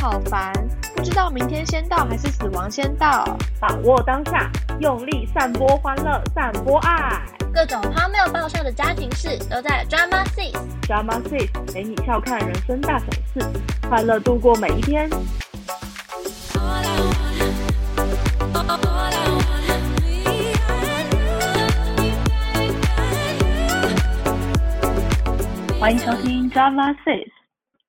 好烦，不知道明天先到还是死亡先到。把握当下，用力散播欢乐，散播爱。各种荒谬爆笑的家庭事都在 Drama Six。Drama Six 陪你笑看人生大小事，快乐度过每一天。欢迎收听 Drama Six，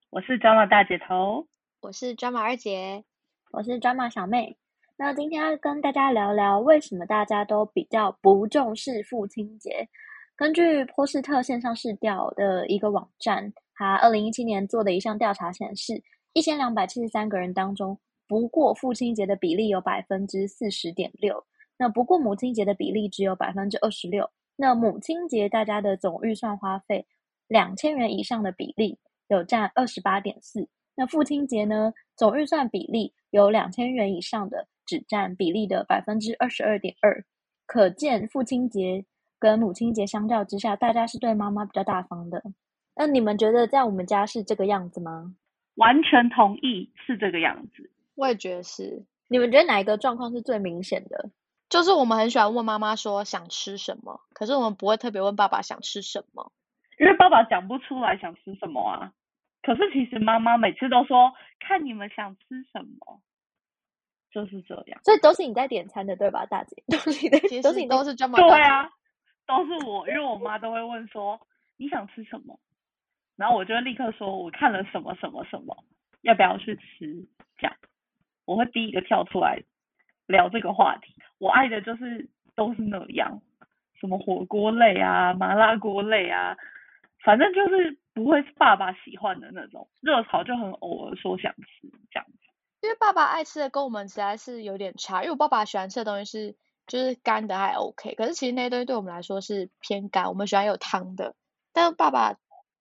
我是 Drama 大姐头。我是 Drama 二姐，我是 Drama 小妹。那今天要跟大家聊聊，为什么大家都比较不重视父亲节？根据波士特线上市调的一个网站，它二零一七年做的一项调查显示，一千两百七十三个人当中，不过父亲节的比例有百分之四十点六，那不过母亲节的比例只有百分之二十六。那母亲节大家的总预算花费两千元以上的比例有占二十八点四。那父亲节呢？总预算比例有两千元以上的，只占比例的百分之二十二点二。可见父亲节跟母亲节相较之下，大家是对妈妈比较大方的。那你们觉得在我们家是这个样子吗？完全同意，是这个样子。我也觉得是。你们觉得哪一个状况是最明显的？就是我们很喜欢问妈妈说想吃什么，可是我们不会特别问爸爸想吃什么，因为爸爸讲不出来想吃什么啊。可是其实妈妈每次都说看你们想吃什么，就是这样。所以都是你在点餐的对吧，大姐？都是你的，都是你都是这么对啊，都是我，因为我妈都会问说你想吃什么，然后我就会立刻说我看了什么什么什么，要不要去吃？这样我会第一个跳出来聊这个话题。我爱的就是都是那样，什么火锅类啊、麻辣锅类啊，反正就是。不会是爸爸喜欢的那种热炒，就很偶尔说想吃这样子。因为爸爸爱吃的跟我们实在是有点差。因为我爸爸喜欢吃的东西是就是干的还 OK，可是其实那些东西对我们来说是偏干，我们喜欢有汤的。但爸爸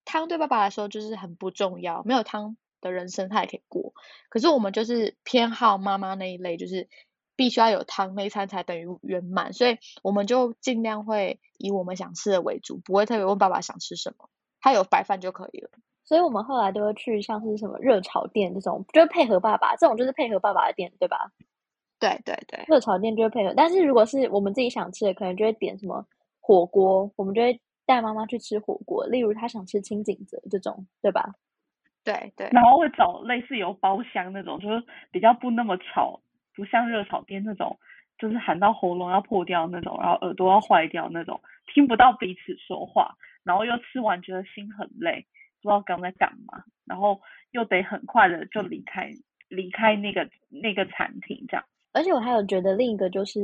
汤对爸爸来说就是很不重要，没有汤的人生他也可以过。可是我们就是偏好妈妈那一类，就是必须要有汤那一餐才等于圆满，所以我们就尽量会以我们想吃的为主，不会特别问爸爸想吃什么。他有白饭就可以了，所以我们后来都会去像是什么热炒店这种，就是配合爸爸这种，就是配合爸爸的店，对吧？对对对，热炒店就会配合。但是如果是我们自己想吃的，可能就会点什么火锅，我们就会带妈妈去吃火锅。例如她想吃清景泽这种，对吧？对对。然后会找类似有包厢那种，就是比较不那么吵，不像热炒店那种，就是喊到喉咙要破掉那种，然后耳朵要坏掉那种，听不到彼此说话。然后又吃完觉得心很累，不知道刚在干嘛，然后又得很快的就离开离开那个那个餐厅这样。而且我还有觉得另一个就是，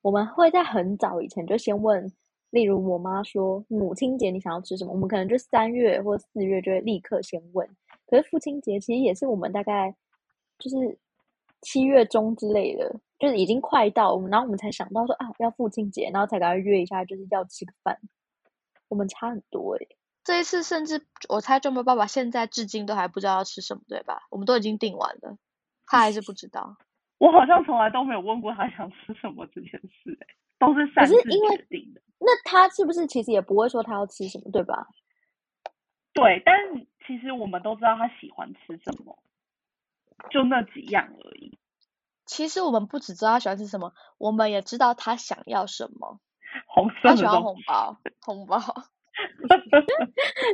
我们会在很早以前就先问，例如我妈说母亲节你想要吃什么，我们可能就三月或四月就会立刻先问。可是父亲节其实也是我们大概就是七月中之类的，就是已经快到我们，然后我们才想到说啊要父亲节，然后才跟他约一下，就是要吃个饭。我们差很多哎，这一次甚至我猜周末爸爸现在至今都还不知道要吃什么，对吧？我们都已经订完了，他还是不知道。我好像从来都没有问过他想吃什么这件事哎，都是擅自决定的。那他是不是其实也不会说他要吃什么，对吧？对，但其实我们都知道他喜欢吃什么，就那几样而已。其实我们不只知道他喜欢吃什么，我们也知道他想要什么。红色他喜欢红包，红包。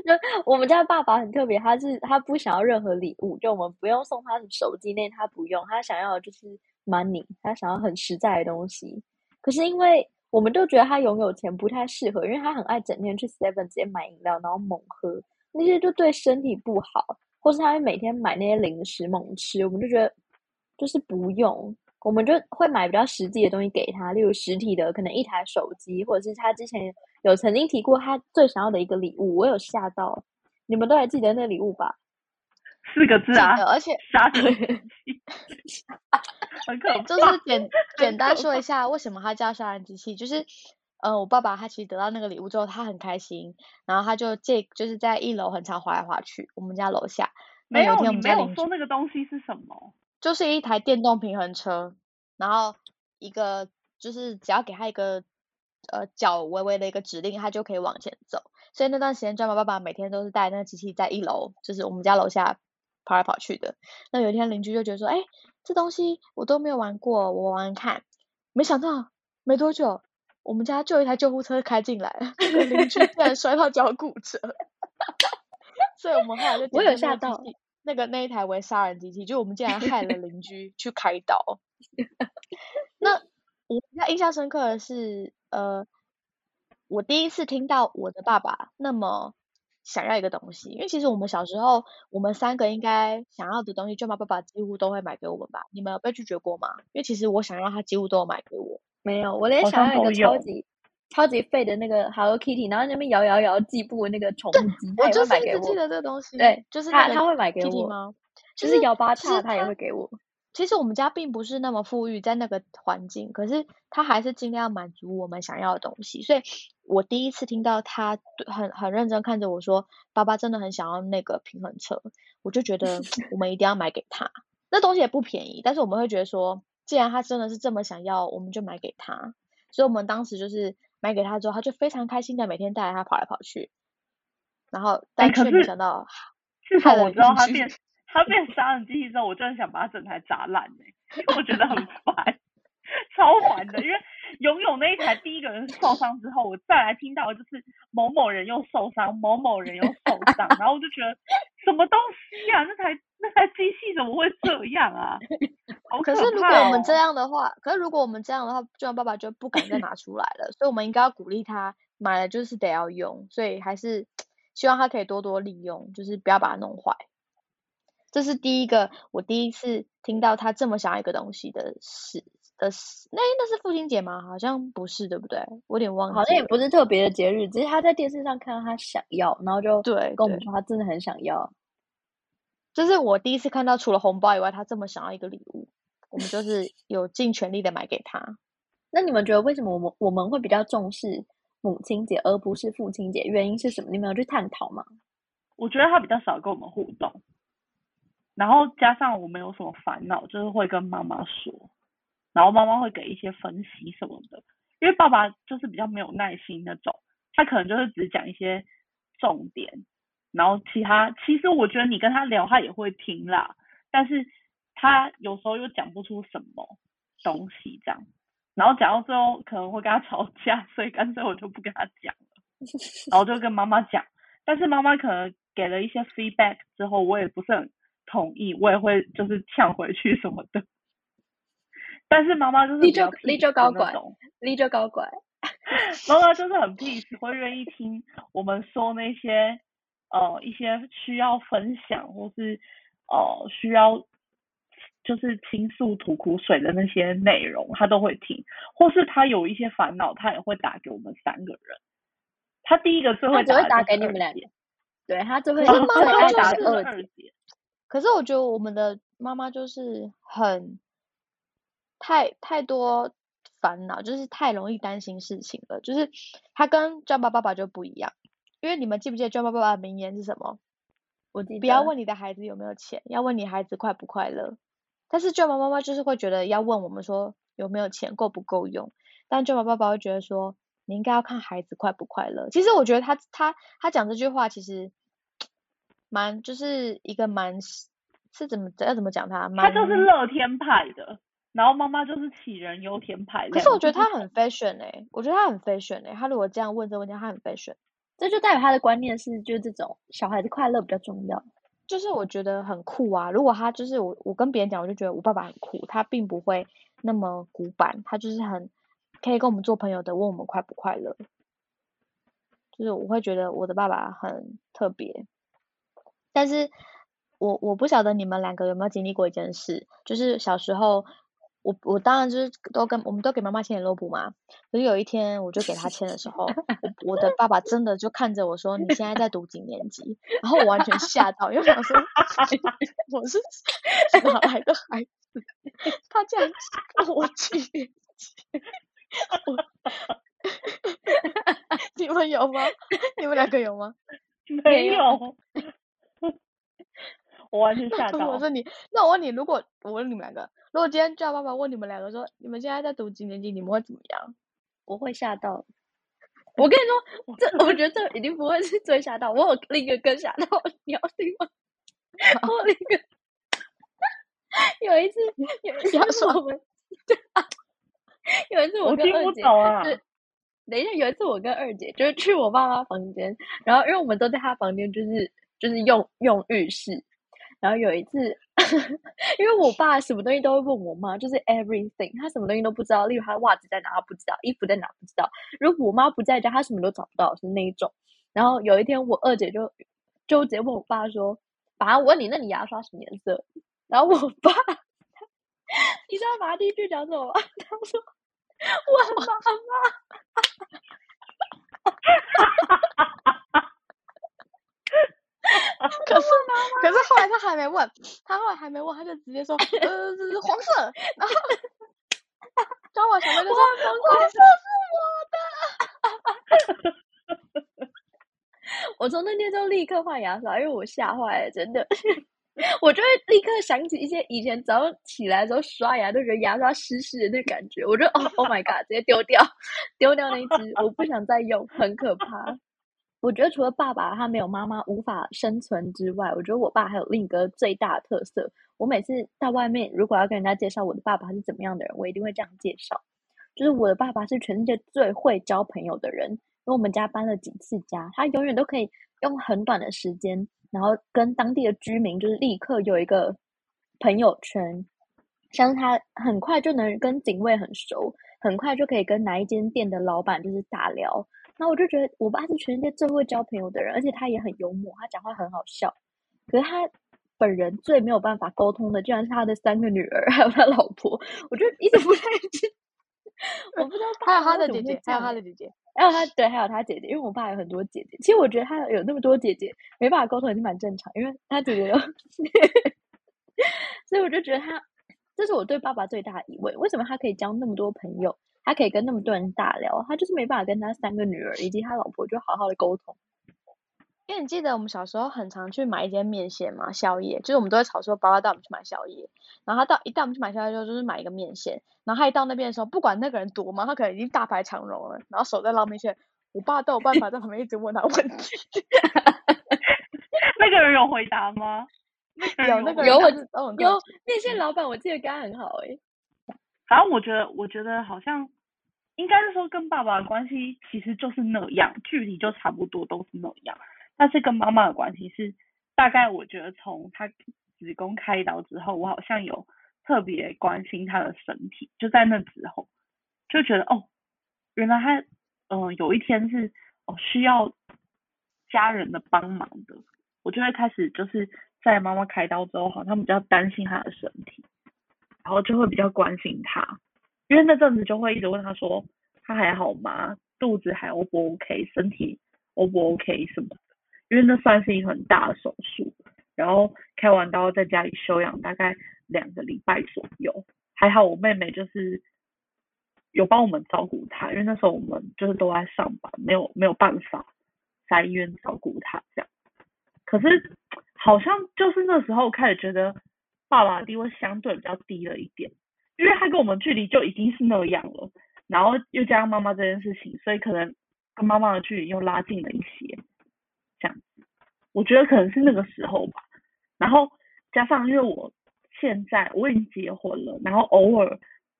就我们家爸爸很特别，他是他不想要任何礼物，就我们不用送他手机那他不用，他想要的就是 money，他想要很实在的东西。可是因为我们都觉得他拥有钱不太适合，因为他很爱整天去 seven 直接买饮料，然后猛喝那些就对身体不好，或是他会每天买那些零食猛吃，我们就觉得就是不用。我们就会买比较实际的东西给他，例如实体的，可能一台手机，或者是他之前有曾经提过他最想要的一个礼物，我有吓到，你们都还记得那礼物吧？四个字啊，而且杀人 很可就是简简单说一下为什么他叫杀人机器，就是，呃，我爸爸他其实得到那个礼物之后，他很开心，然后他就这就是在一楼很常滑来滑去，我们家楼下，没有你没有说那个东西是什么？就是一台电动平衡车，然后一个就是只要给他一个呃脚微微的一个指令，它就可以往前走。所以那段时间，专门爸爸每天都是带那个机器在一楼，就是我们家楼下跑来跑去的。那有一天邻居就觉得说，哎，这东西我都没有玩过，我玩玩看。没想到没多久，我们家就有一台救护车开进来，邻居竟然摔到脚骨折。所以我们后来就我有吓到那个那一台为杀人机器，就我们竟然害了邻居去开刀。那我比较印象深刻的是，呃，我第一次听到我的爸爸那么想要一个东西，因为其实我们小时候，我们三个应该想要的东西，舅妈爸爸几乎都会买给我们吧？你们有被拒绝过吗？因为其实我想要，他几乎都有买给我。没有，我连想要一个超级超级废的那个 Hello Kitty，然后那边摇摇摇计步那个宠物机，我就是买给我。记得这个东西，对，就是他他会买给我吗？就是摇八叉，他也会给我。其实我们家并不是那么富裕，在那个环境，可是他还是尽量满足我们想要的东西。所以我第一次听到他很很认真看着我说：“爸爸真的很想要那个平衡车。”我就觉得 我们一定要买给他。那东西也不便宜，但是我们会觉得说，既然他真的是这么想要，我们就买给他。所以我们当时就是买给他之后，他就非常开心的每天带着他跑来跑去。然后但却没想到，至少我知道他变。他变杀人机器之后，我真的想把他整台砸烂哎，我觉得很烦，超烦的。因为拥有那一台第一个人受伤之后，我再来听到就是某某人又受伤，某某人又受伤，然后我就觉得什么东西啊？那台那台机器怎么会这样啊？好可是如果我们这样的话，可是如果我们这样的话，就让爸爸就不敢再拿出来了。所以我们应该要鼓励他买了就是得要用，所以还是 希望他可以多多利用，就是不要把它弄坏。这是第一个，我第一次听到他这么想要一个东西的事的事。那那是父亲节吗？好像不是，对不对？我有点忘记。好像也不是特别的节日，只是他在电视上看到他想要，然后就对跟我们说他真的很想要。这是我第一次看到，除了红包以外，他这么想要一个礼物，我们就是 有尽全力的买给他。那你们觉得为什么我们我们会比较重视母亲节而不是父亲节？原因是什么？你们有去探讨吗？我觉得他比较少跟我们互动。然后加上我没有什么烦恼，就是会跟妈妈说，然后妈妈会给一些分析什么的。因为爸爸就是比较没有耐心那种，他可能就是只讲一些重点，然后其他其实我觉得你跟他聊，他也会听啦，但是他有时候又讲不出什么东西这样，然后讲到最后可能会跟他吵架，所以干脆我就不跟他讲了，然后就跟妈妈讲，但是妈妈可能给了一些 feedback 之后，我也不是很。同意，我也会就是呛回去什么的。但是妈妈就是立就立就高管，立就高管。妈妈就是很 peace，会愿意听我们说那些呃一些需要分享或是呃需要就是倾诉吐苦水的那些内容，她都会听。或是她有一些烦恼，她也会打给我们三个人。她第一个最会打给你们两个，对他最会最爱打二姐。可是我觉得我们的妈妈就是很太太多烦恼，就是太容易担心事情了。就是他跟娟爸爸爸就不一样，因为你们记不记得娟爸爸爸的名言是什么？我。不要问你的孩子有没有钱，要问你孩子快不快乐。但是娟爸妈妈就是会觉得要问我们说有没有钱够不够用，但娟爸爸爸会觉得说你应该要看孩子快不快乐。其实我觉得他他他讲这句话其实。蛮就是一个蛮是怎么要怎么讲他？他就是乐天派的，然后妈妈就是杞人忧天派。可是我觉得他很 fashion 哎，我觉得他很 fashion 哎，他如果这样问这个问题，他很 fashion，这就代表他的观念是就是这种小孩子快乐比较重要。就是我觉得很酷啊！如果他就是我我跟别人讲，我就觉得我爸爸很酷，他并不会那么古板，他就是很可以跟我们做朋友的，问我们快不快乐。就是我会觉得我的爸爸很特别。但是，我我不晓得你们两个有没有经历过一件事，就是小时候，我我当然就是都跟我们都给妈妈签联络簿嘛。可是有一天，我就给他签的时候，我我的爸爸真的就看着我说：“你现在在读几年级？”然后我完全吓到，因为想说我是哪来的孩子？他竟然问我几年级？你们有吗？你们两个有吗？没有。我完全吓到。我 说你，那我问你，如果我问你们两个，如果今天叫爸爸问你们两个说，你们现在在读几年级，你们会怎么样？我会吓到。我跟你说，这我觉得这一定不会是最吓到。我有另一个更吓到，你要听吗？我那个有一次，有一次我们有一次我跟二姐，就等一下有一次我跟二姐就是去我爸妈房间，然后因为我们都在他房间，就是就是用用浴室，然后有一次，因为我爸什么东西都会问我妈，就是 everything，他什么东西都不知道，例如他袜子在哪不知道，衣服在哪不知道，如果我妈不在家，他什么都找不到，是那一种。然后有一天我二姐就就直接问我爸说。爸，我问你，那你牙刷什么颜色？然后我爸，你知道爸第一句讲什么吗？他说：“我妈妈。”可是，可是后来他还没问，他后来还没问，他就直接说：“呃，黄色。”然后，张我小妹就说：“黄色是我的。”我从那天就立刻换牙刷，因为我吓坏了，真的，我就会立刻想起一些以前早上起来的时候刷牙都觉得牙刷湿湿的那感觉，我就哦，Oh my god，直接丢掉，丢掉那一只，我不想再用，很可怕。我觉得除了爸爸他没有妈妈无法生存之外，我觉得我爸还有另一个最大的特色。我每次到外面，如果要跟人家介绍我的爸爸是怎么样的人，我一定会这样介绍，就是我的爸爸是全世界最会交朋友的人。因为我们家搬了几次家，他永远都可以用很短的时间，然后跟当地的居民就是立刻有一个朋友圈，像是他很快就能跟警卫很熟，很快就可以跟哪一间店的老板就是打聊。那我就觉得我爸是全世界最会交朋友的人，而且他也很幽默，他讲话很好笑。可是他本人最没有办法沟通的，居然是他的三个女儿还有他老婆，我就一直不太知。我不知道，还有他的姐姐，还有他的姐姐，还有他对，还有他姐姐，因为我爸有很多姐姐。其实我觉得他有那么多姐姐，没办法沟通已经蛮正常，因为他姐姐有，所以我就觉得他，这是我对爸爸最大的疑问：为什么他可以交那么多朋友，他可以跟那么多人大聊，他就是没办法跟他三个女儿以及他老婆就好好的沟通。因为你记得我们小时候很常去买一间面线嘛，宵夜，就是我们都会吵说爸爸带我们去买宵夜，然后他到一带我们去买宵夜之后，就是买一个面线，然后他一到那边的时候，不管那个人多忙，他可能已经大排长龙了，然后手在捞面线，我爸都有办法在旁边一直问他问题。那个人有回答吗？有那个有我有那线老板，我记得跟他很好哎。反正我觉得，我觉得好像应该是说跟爸爸的关系其实就是那样，距离就差不多都是那样。但是跟妈妈的关系是，大概我觉得从她子宫开刀之后，我好像有特别关心她的身体，就在那之后，就觉得哦，原来她嗯有一天是哦需要家人的帮忙的，我就会开始就是在妈妈开刀之后，好像比较担心她的身体，然后就会比较关心她，因为那阵子就会一直问她说她还好吗？肚子还 O 不 OK？身体 O 不 OK 什么？因为那算是一个很大的手术，然后开完刀在家里休养大概两个礼拜左右，还好我妹妹就是有帮我们照顾她，因为那时候我们就是都在上班，没有没有办法在医院照顾她这样。可是好像就是那时候开始觉得爸爸的地位相对比较低了一点，因为他跟我们距离就已经是那样了，然后又加上妈妈这件事情，所以可能跟妈妈的距离又拉近了一些。这样子，我觉得可能是那个时候吧。然后加上因为我现在我已经结婚了，然后偶尔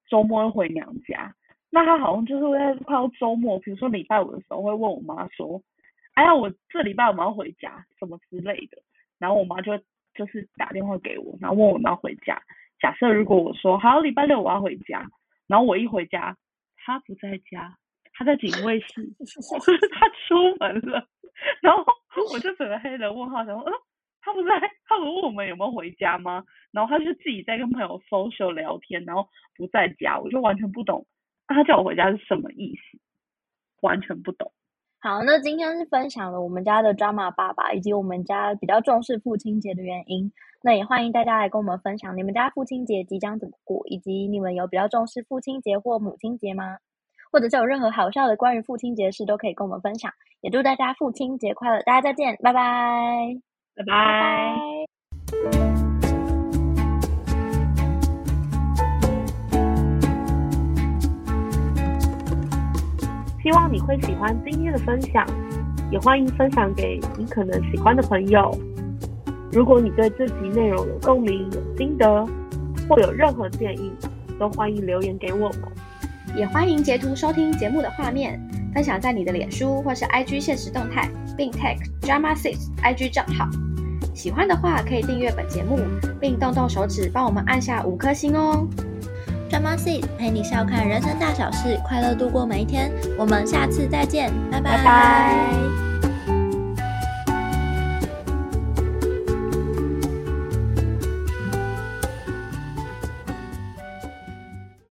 周末会回娘家，那他好像就是会在快要周末，比如说礼拜五的时候会问我妈说：“哎呀，我这礼拜我们要回家，什么之类的。”然后我妈就就是打电话给我，然后问我们要回家。假设如果我说好礼拜六我要回家，然后我一回家，他不在家，他在警卫室，他出门了，然后。我就整个黑人问号，想说，嗯，他不在，他问我们有没有回家吗？然后他就自己在跟朋友 social 聊天，然后不在家，我就完全不懂他叫我回家是什么意思，完全不懂。好，那今天是分享了我们家的 drama 爸爸，以及我们家比较重视父亲节的原因。那也欢迎大家来跟我们分享你们家父亲节即将怎么过，以及你们有比较重视父亲节或母亲节吗？或者是有任何好笑的关于父亲节的事，都可以跟我们分享。也祝大家父亲节快乐！大家再见，拜拜，拜拜。希望你会喜欢今天的分享，也欢迎分享给你可能喜欢的朋友。如果你对这集内容有共鸣、有心得，或有任何建议，都欢迎留言给我们。也欢迎截图收听节目的画面，分享在你的脸书或是 IG 现实动态，并 tag Drama Six IG 账号。喜欢的话可以订阅本节目，并动动手指帮我们按下五颗星哦。Drama Six 陪你笑看人生大小事，快乐度过每一天。我们下次再见，拜拜。